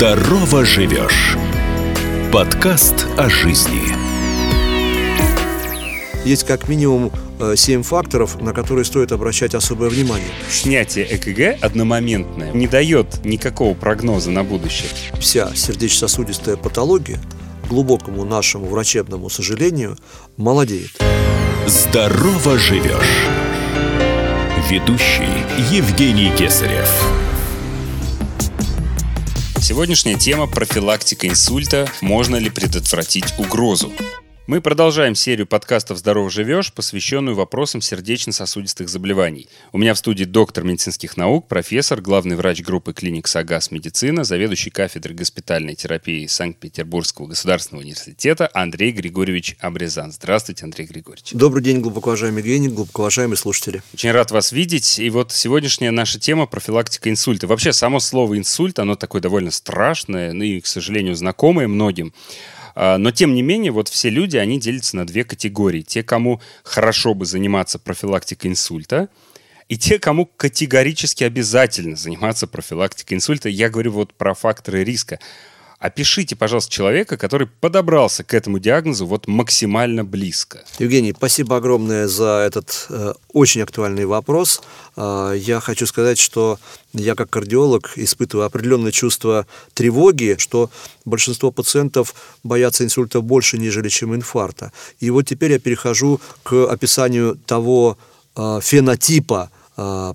Здорово живешь. Подкаст о жизни. Есть как минимум 7 факторов, на которые стоит обращать особое внимание. Снятие ЭКГ одномоментное не дает никакого прогноза на будущее. Вся сердечно-сосудистая патология, к глубокому нашему врачебному сожалению, молодеет. Здорово живешь. Ведущий Евгений Кесарев. Сегодняшняя тема – профилактика инсульта. Можно ли предотвратить угрозу? Мы продолжаем серию подкастов «Здорово живешь», посвященную вопросам сердечно-сосудистых заболеваний. У меня в студии доктор медицинских наук, профессор, главный врач группы клиник «Сагас Медицина», заведующий кафедрой госпитальной терапии Санкт-Петербургского государственного университета Андрей Григорьевич Абрезан. Здравствуйте, Андрей Григорьевич. Добрый день, глубоко уважаемый Евгений, глубоко уважаемые слушатели. Очень рад вас видеть. И вот сегодняшняя наша тема – профилактика инсульта. Вообще, само слово «инсульт», оно такое довольно страшное, ну и, к сожалению, знакомое многим. А, но, тем не менее, вот все люди, они делятся на две категории. Те, кому хорошо бы заниматься профилактикой инсульта, и те, кому категорически обязательно заниматься профилактикой инсульта. Я говорю вот про факторы риска. Опишите, пожалуйста, человека, который подобрался к этому диагнозу вот максимально близко. Евгений, спасибо огромное за этот э, очень актуальный вопрос. Э, я хочу сказать, что я как кардиолог испытываю определенное чувство тревоги, что большинство пациентов боятся инсульта больше, нежели чем инфаркта. И вот теперь я перехожу к описанию того э, фенотипа,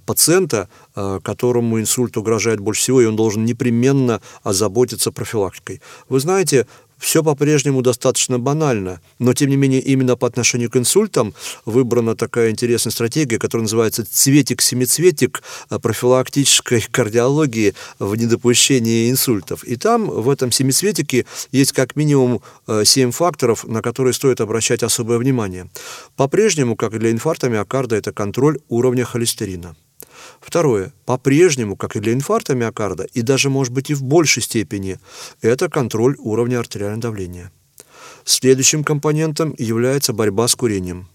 пациента, а, которому инсульт угрожает больше всего, и он должен непременно озаботиться профилактикой. Вы знаете, все по-прежнему достаточно банально, но тем не менее именно по отношению к инсультам выбрана такая интересная стратегия, которая называется «цветик-семицветик» профилактической кардиологии в недопущении инсультов. И там в этом семицветике есть как минимум 7 э, факторов, на которые стоит обращать особое внимание. По-прежнему, как и для инфаркта миокарда, это контроль уровня холестерина. Второе. По-прежнему, как и для инфаркта миокарда, и даже, может быть, и в большей степени, это контроль уровня артериального давления. Следующим компонентом является борьба с курением.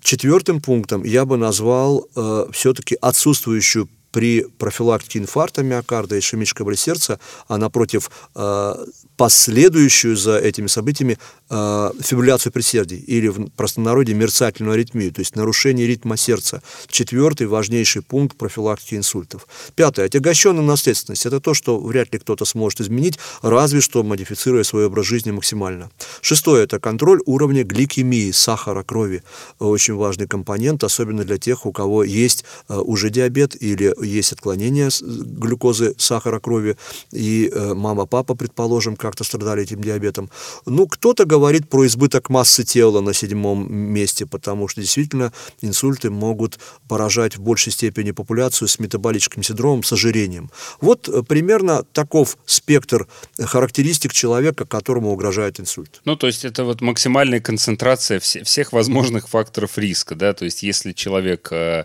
Четвертым пунктом я бы назвал э, все-таки отсутствующую при профилактике инфаркта миокарда и ишемического сердца, а напротив э, последующую за этими событиями э, фибрилляцию предсердий или в простонародье мерцательную аритмию, то есть нарушение ритма сердца. Четвертый важнейший пункт профилактики инсультов. Пятое. Отягощенная наследственность. Это то, что вряд ли кто-то сможет изменить, разве что модифицируя свой образ жизни максимально. Шестое. Это контроль уровня гликемии, сахара крови. Очень важный компонент, особенно для тех, у кого есть э, уже диабет или есть отклонение глюкозы, сахара крови, и э, мама, папа, предположим, как-то страдали этим диабетом. Ну, кто-то говорит про избыток массы тела на седьмом месте, потому что действительно инсульты могут поражать в большей степени популяцию с метаболическим синдромом, с ожирением. Вот э, примерно таков спектр характеристик человека, которому угрожает инсульт. Ну, то есть это вот максимальная концентрация всех возможных факторов риска, да, то есть если человек э,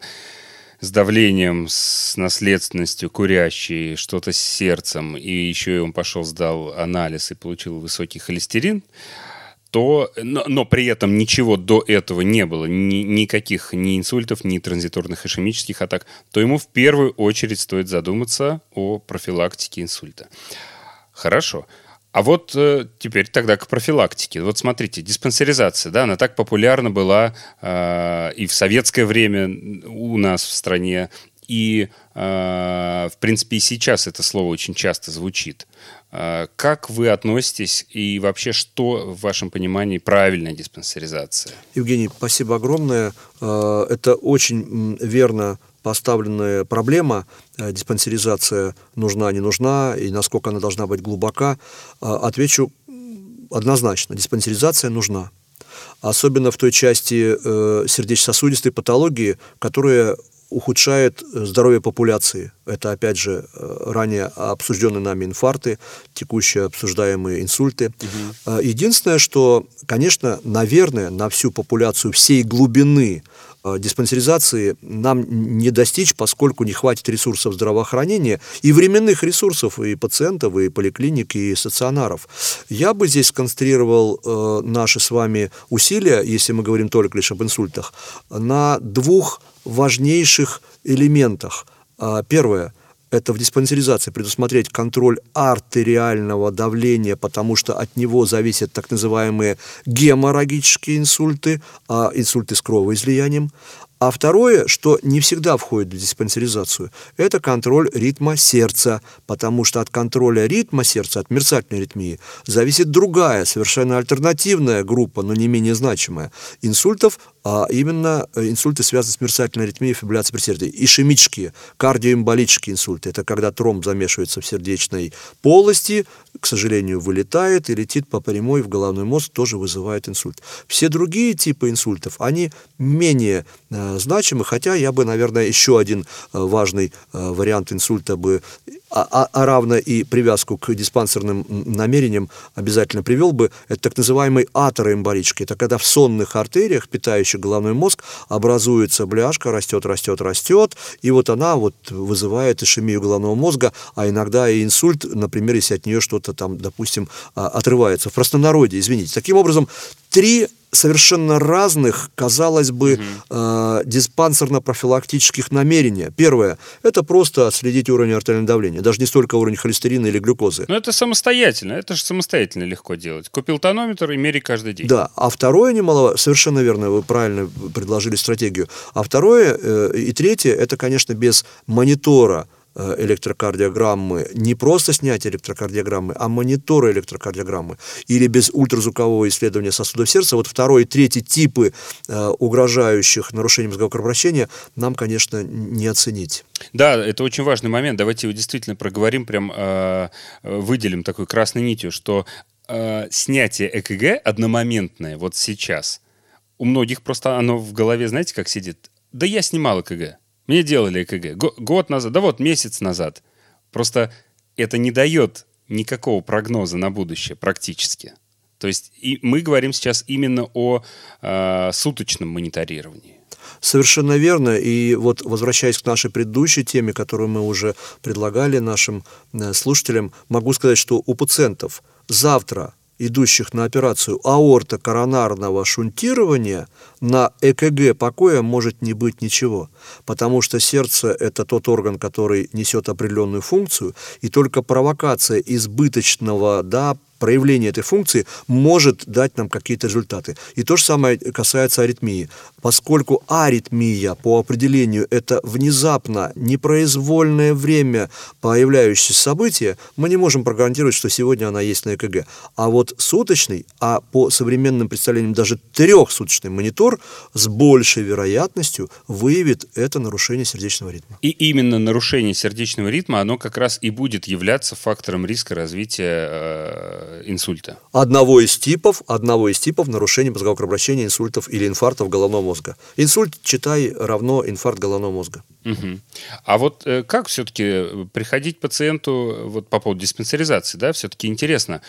с давлением, с наследственностью, курящий, что-то с сердцем, и еще и он пошел, сдал анализ и получил высокий холестерин, то, но, но при этом ничего до этого не было, ни, никаких ни инсультов, ни транзиторных ишемических атак, то ему в первую очередь стоит задуматься о профилактике инсульта. Хорошо. А вот э, теперь тогда к профилактике. Вот смотрите, диспансеризация, да, она так популярна была э, и в советское время у нас в стране, и, э, в принципе, и сейчас это слово очень часто звучит. Э, как вы относитесь и вообще что в вашем понимании правильная диспансеризация? Евгений, спасибо огромное. Э, это очень верно поставленная проблема, э, диспансеризация нужна, не нужна, и насколько она должна быть глубока, э, отвечу однозначно, диспансеризация нужна. Особенно в той части э, сердечно-сосудистой патологии, которая ухудшает здоровье популяции. Это, опять же, ранее обсужденные нами инфаркты, текущие обсуждаемые инсульты. Угу. Единственное, что, конечно, наверное, на всю популяцию всей глубины диспансеризации нам не достичь, поскольку не хватит ресурсов здравоохранения и временных ресурсов и пациентов, и поликлиник, и стационаров. Я бы здесь сконцентрировал э, наши с вами усилия, если мы говорим только лишь об инсультах, на двух важнейших элементах. Э, первое это в диспансеризации предусмотреть контроль артериального давления, потому что от него зависят так называемые геморрагические инсульты, а инсульты с кровоизлиянием. А второе, что не всегда входит в диспансеризацию, это контроль ритма сердца, потому что от контроля ритма сердца, от мерцательной аритмии, зависит другая, совершенно альтернативная группа, но не менее значимая, инсультов, а именно э, инсульты связаны с мерцательной аритмией, фибрилляцией предсердия. Ишемические, кардиоэмболические инсульты, это когда тромб замешивается в сердечной полости, к сожалению, вылетает и летит по прямой в головной мозг, тоже вызывает инсульт. Все другие типы инсультов, они менее э, значимы, хотя я бы, наверное, еще один э, важный э, вариант инсульта бы а, а, а равно и привязку к диспансерным намерениям обязательно привел бы, это так называемый атероэмболический. Это когда в сонных артериях, питающих головной мозг, образуется бляшка, растет, растет, растет, и вот она вот вызывает ишемию головного мозга, а иногда и инсульт, например, если от нее что-то там, допустим, а, отрывается. В простонародье, извините. Таким образом, три совершенно разных, казалось бы, угу. э, диспансерно-профилактических намерения. Первое – это просто отследить уровень артериального давления, даже не столько уровень холестерина или глюкозы. Но это самостоятельно, это же самостоятельно легко делать. Купил тонометр и мери каждый день. Да, а второе немало, совершенно верно, вы правильно предложили стратегию. А второе э, и третье – это, конечно, без монитора электрокардиограммы, не просто снятие электрокардиограммы, а монитора электрокардиограммы, или без ультразвукового исследования сосудов сердца, вот второй и третий типы э, угрожающих нарушений мозгового кровообращения нам, конечно, не оценить. Да, это очень важный момент. Давайте его действительно проговорим, прям э, выделим такой красной нитью, что э, снятие ЭКГ одномоментное вот сейчас, у многих просто оно в голове, знаете, как сидит? Да я снимал ЭКГ. Мне делали ЭКГ год назад, да вот месяц назад. Просто это не дает никакого прогноза на будущее практически. То есть и мы говорим сейчас именно о э, суточном мониторировании. Совершенно верно. И вот возвращаясь к нашей предыдущей теме, которую мы уже предлагали нашим э, слушателям, могу сказать, что у пациентов завтра идущих на операцию аорто-коронарного шунтирования, на ЭКГ покоя может не быть ничего, потому что сердце – это тот орган, который несет определенную функцию, и только провокация избыточного да, проявление этой функции может дать нам какие-то результаты. И то же самое касается аритмии. Поскольку аритмия по определению это внезапно, непроизвольное время появляющееся событие, мы не можем прогарантировать, что сегодня она есть на ЭКГ. А вот суточный, а по современным представлениям даже трехсуточный монитор с большей вероятностью выявит это нарушение сердечного ритма. И именно нарушение сердечного ритма, оно как раз и будет являться фактором риска развития э, инсульта? Одного из типов, одного из типов нарушения мозгового кровообращения, инсультов или инфарктов головного мозга. Инсульт, читай, равно инфаркт головного мозга. Угу. А вот э, как все-таки приходить пациенту вот по поводу диспансеризации, да, все-таки интересно,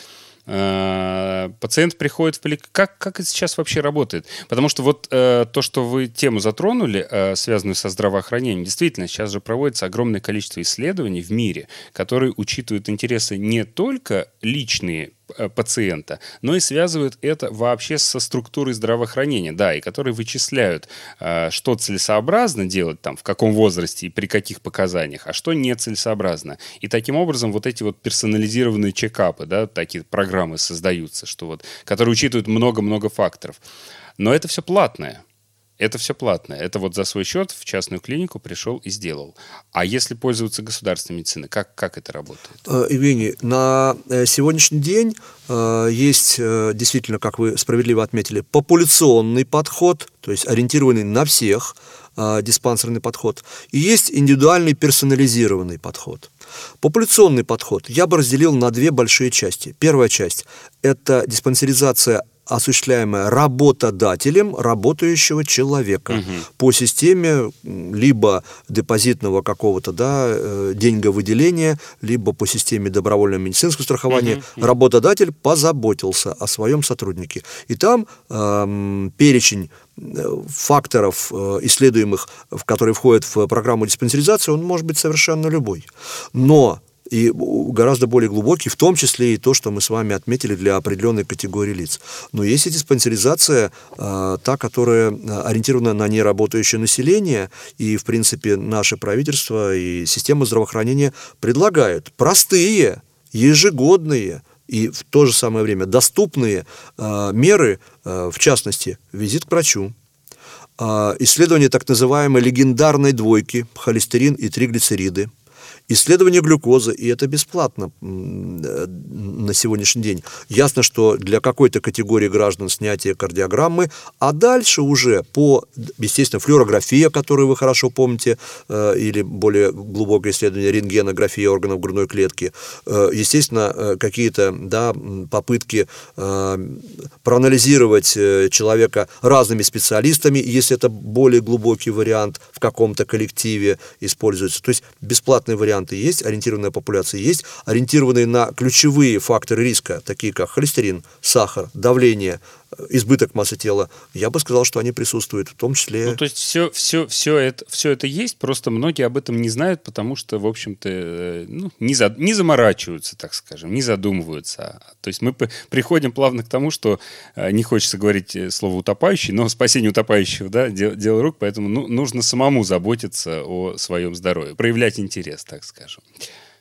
пациент приходит в поликлинику. Как, как это сейчас вообще работает? Потому что вот э, то, что вы тему затронули, э, связанную со здравоохранением, действительно, сейчас же проводится огромное количество исследований в мире, которые учитывают интересы не только личные пациента, но и связывают это вообще со структурой здравоохранения, да, и которые вычисляют, э, что целесообразно делать там, в каком возрасте и при каких показаниях, а что нецелесообразно. И таким образом вот эти вот персонализированные чекапы, да, такие программы создаются, что вот, которые учитывают много-много факторов. Но это все платное. Это все платное. Это вот за свой счет в частную клинику пришел и сделал. А если пользоваться государственной медициной, как, как это работает? Э, Евгений, на э, сегодняшний день э, есть действительно, как вы справедливо отметили, популяционный подход, то есть ориентированный на всех, диспансерный подход, и есть индивидуальный персонализированный подход. Популяционный подход я бы разделил на две большие части. Первая часть – это диспансеризация осуществляемая работодателем работающего человека угу. по системе либо депозитного какого-то да, э, деньговыделения, либо по системе добровольного медицинского страхования. Угу. Работодатель позаботился о своем сотруднике. И там эм, перечень э, факторов э, исследуемых, в которые входят в программу диспансеризации, он может быть совершенно любой. Но и гораздо более глубокий, в том числе и то, что мы с вами отметили для определенной категории лиц. Но есть и диспансеризация, э, та, которая ориентирована на неработающее население, и, в принципе, наше правительство и система здравоохранения предлагают простые, ежегодные, и в то же самое время доступные э, меры, в частности, визит к врачу, исследование так называемой легендарной двойки холестерин и триглицериды, Исследование глюкозы, и это бесплатно э, на сегодняшний день. Ясно, что для какой-то категории граждан снятие кардиограммы, а дальше уже по, естественно, флюорография, которую вы хорошо помните, э, или более глубокое исследование рентгенография органов грудной клетки, э, естественно, какие-то да, попытки проанализировать человека разными специалистами, если это более глубокий вариант в каком-то коллективе используется. То есть бесплатный вариант варианты есть, ориентированная популяция есть, ориентированные на ключевые факторы риска, такие как холестерин, сахар, давление, избыток массы тела, я бы сказал, что они присутствуют, в том числе... Ну, то есть все, все, все, это, все это есть, просто многие об этом не знают, потому что, в общем-то, э, ну, не, за, не заморачиваются, так скажем, не задумываются. То есть мы приходим плавно к тому, что э, не хочется говорить э, слово «утопающий», но спасение утопающих, да, дело, дело рук, поэтому ну, нужно самому заботиться о своем здоровье, проявлять интерес, так скажем.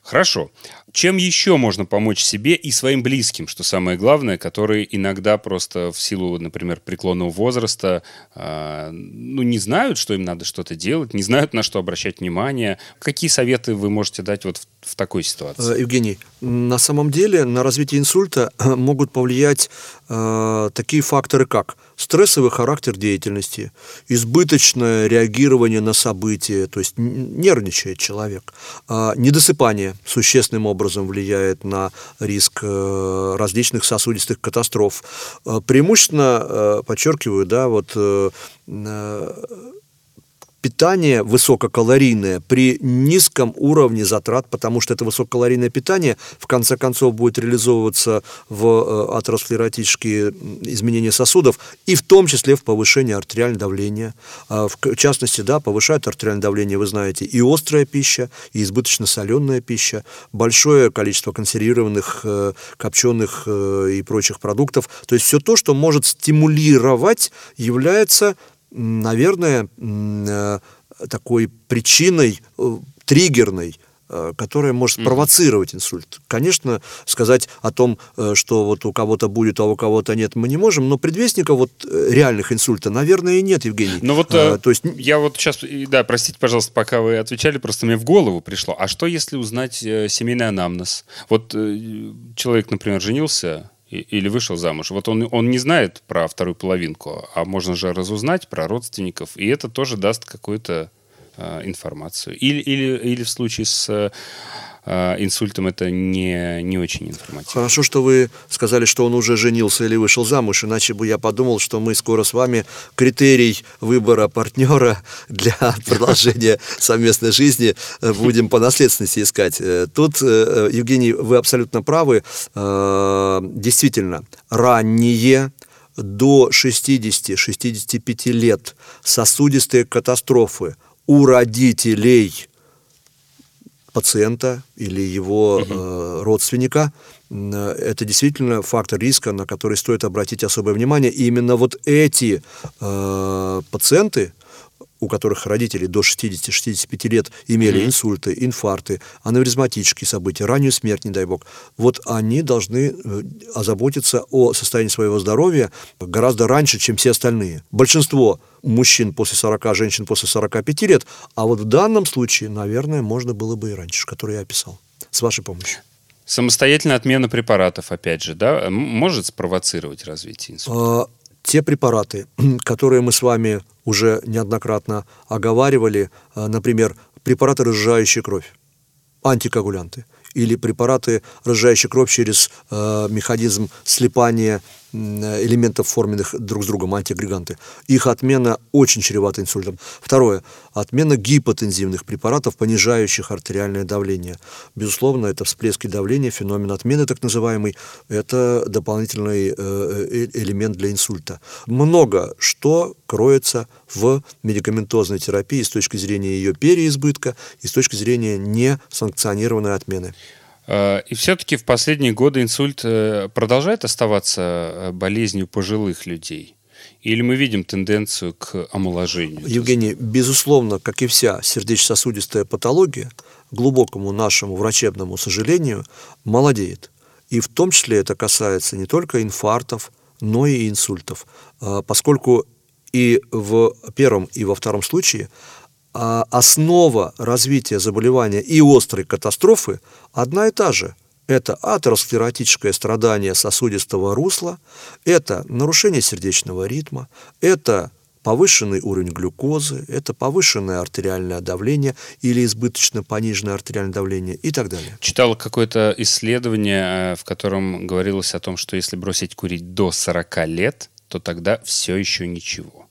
Хорошо. Чем еще можно помочь себе и своим близким, что самое главное, которые иногда просто в силу, например, преклонного возраста, э, ну, не знают, что им надо что-то делать, не знают, на что обращать внимание. Какие советы вы можете дать вот в, в такой ситуации? Э, Евгений, на самом деле на развитие инсульта могут повлиять э, такие факторы, как стрессовый характер деятельности, избыточное реагирование на события, то есть нервничает человек, э, недосыпание существенным образом влияет на риск э, различных сосудистых катастроф. Э, преимущественно, э, подчеркиваю, да, вот питание высококалорийное при низком уровне затрат, потому что это высококалорийное питание в конце концов будет реализовываться в э, атеросклеротические изменения сосудов и в том числе в повышении артериального давления. А, в частности, да, повышает артериальное давление, вы знаете, и острая пища, и избыточно соленая пища, большое количество консервированных, э, копченых э, и прочих продуктов. То есть все то, что может стимулировать, является наверное, э, такой причиной, э, триггерной, э, которая может спровоцировать инсульт. Конечно, сказать о том, что вот у кого-то будет, а у кого-то нет, мы не можем, но предвестников вот реальных инсульта, наверное, и нет, Евгений. Ну вот, а, то есть... я вот сейчас, да, простите, пожалуйста, пока вы отвечали, просто мне в голову пришло, а что если узнать семейный анамнез? Вот человек, например, женился, или вышел замуж. Вот он, он не знает про вторую половинку, а можно же разузнать про родственников, и это тоже даст какую-то э, информацию. Или, или, или в случае с э, инсультом это не, не очень информативно. Хорошо, что вы сказали, что он уже женился или вышел замуж, иначе бы я подумал, что мы скоро с вами критерий выбора партнера для продолжения совместной жизни э, будем по наследственности искать. Э, тут, э, Евгений, вы абсолютно правы. Действительно, ранние до 60-65 лет сосудистые катастрофы у родителей – пациента или его угу. э, родственника. Это действительно фактор риска, на который стоит обратить особое внимание. И именно вот эти э, пациенты, у которых родители до 60-65 лет имели mm-hmm. инсульты, инфаркты, аневризматические события, раннюю смерть, не дай бог, вот они должны э, озаботиться о состоянии своего здоровья гораздо раньше, чем все остальные. Большинство мужчин после 40, женщин после 45 лет, а вот в данном случае, наверное, можно было бы и раньше, который я описал, с вашей помощью. Самостоятельная отмена препаратов, опять же, да, может спровоцировать развитие инсульта? Те препараты, которые мы с вами уже неоднократно оговаривали, а, например, препараты, разжижающие кровь, антикоагулянты, или препараты, разжижающие кровь через э, механизм слипания элементов, форменных друг с другом, антиагреганты. Их отмена очень чревата инсультом. Второе. Отмена гипотензивных препаратов, понижающих артериальное давление. Безусловно, это всплески давления, феномен отмены так называемый, это дополнительный э, э, элемент для инсульта. Много что кроется в медикаментозной терапии с точки зрения ее переизбытка и с точки зрения несанкционированной отмены. Э, и все-таки в последние годы инсульт э, продолжает оставаться э, болезнью пожилых людей? Или мы видим тенденцию к омоложению? Евгений, безусловно, как и вся сердечно-сосудистая патология, глубокому нашему врачебному сожалению, молодеет. И в том числе это касается не только инфарктов, но и инсультов, поскольку и в первом, и во втором случае основа развития заболевания и острой катастрофы одна и та же. Это атеросклеротическое страдание сосудистого русла, это нарушение сердечного ритма, это повышенный уровень глюкозы, это повышенное артериальное давление или избыточно пониженное артериальное давление и так далее. Читал какое-то исследование, э, в котором говорилось о том, что если бросить курить до 40 лет, то тогда все еще ничего.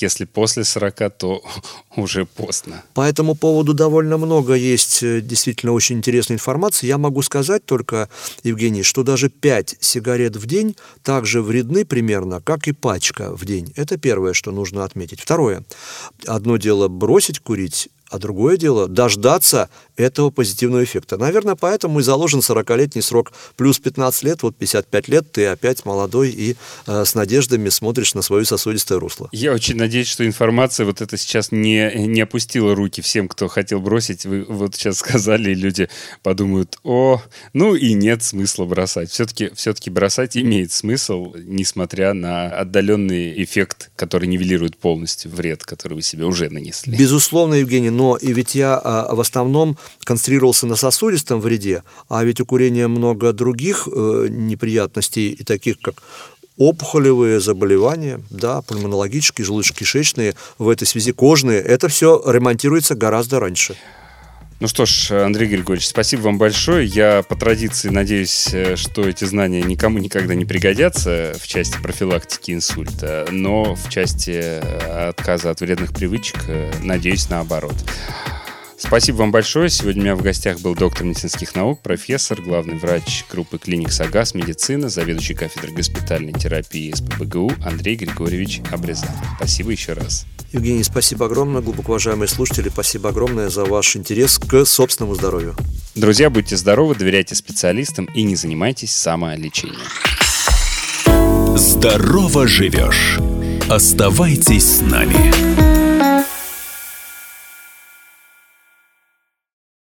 Если после 40, то уже поздно. По этому поводу довольно много есть э, действительно очень интересной информации. Я могу сказать только, Евгений, что даже 5 сигарет в день также вредны примерно, как и пачка в день. Это первое, что нужно отметить. Второе. Одно дело бросить курить, а другое дело дождаться этого позитивного эффекта. Наверное, поэтому и заложен 40-летний срок. Плюс 15 лет, вот 55 лет, ты опять молодой и э, с надеждами смотришь на свое сосудистое русло. Я очень надеюсь, что информация вот это сейчас не, не опустила руки всем, кто хотел бросить. Вы вот сейчас сказали, и люди подумают, о, ну и нет смысла бросать. Все-таки все бросать имеет смысл, несмотря на отдаленный эффект, который нивелирует полностью вред, который вы себе уже нанесли. Безусловно, Евгений, но и ведь я а, в основном концентрировался на сосудистом вреде, а ведь у курения много других э, неприятностей, и таких как опухолевые заболевания, да, пульмонологические, желудочно-кишечные, в этой связи кожные, это все ремонтируется гораздо раньше. Ну что ж, Андрей Григорьевич, спасибо вам большое. Я по традиции надеюсь, э, что эти знания никому никогда не пригодятся в части профилактики инсульта, но в части э, отказа от вредных привычек э, надеюсь наоборот. Спасибо вам большое. Сегодня у меня в гостях был доктор медицинских наук, профессор, главный врач группы клиник САГАС медицина, заведующий кафедрой госпитальной терапии СПБГУ Андрей Григорьевич Обрезан. Спасибо еще раз. Евгений, спасибо огромное. Глубоко уважаемые слушатели, спасибо огромное за ваш интерес к собственному здоровью. Друзья, будьте здоровы, доверяйте специалистам и не занимайтесь самолечением. Здорово живешь. Оставайтесь с нами.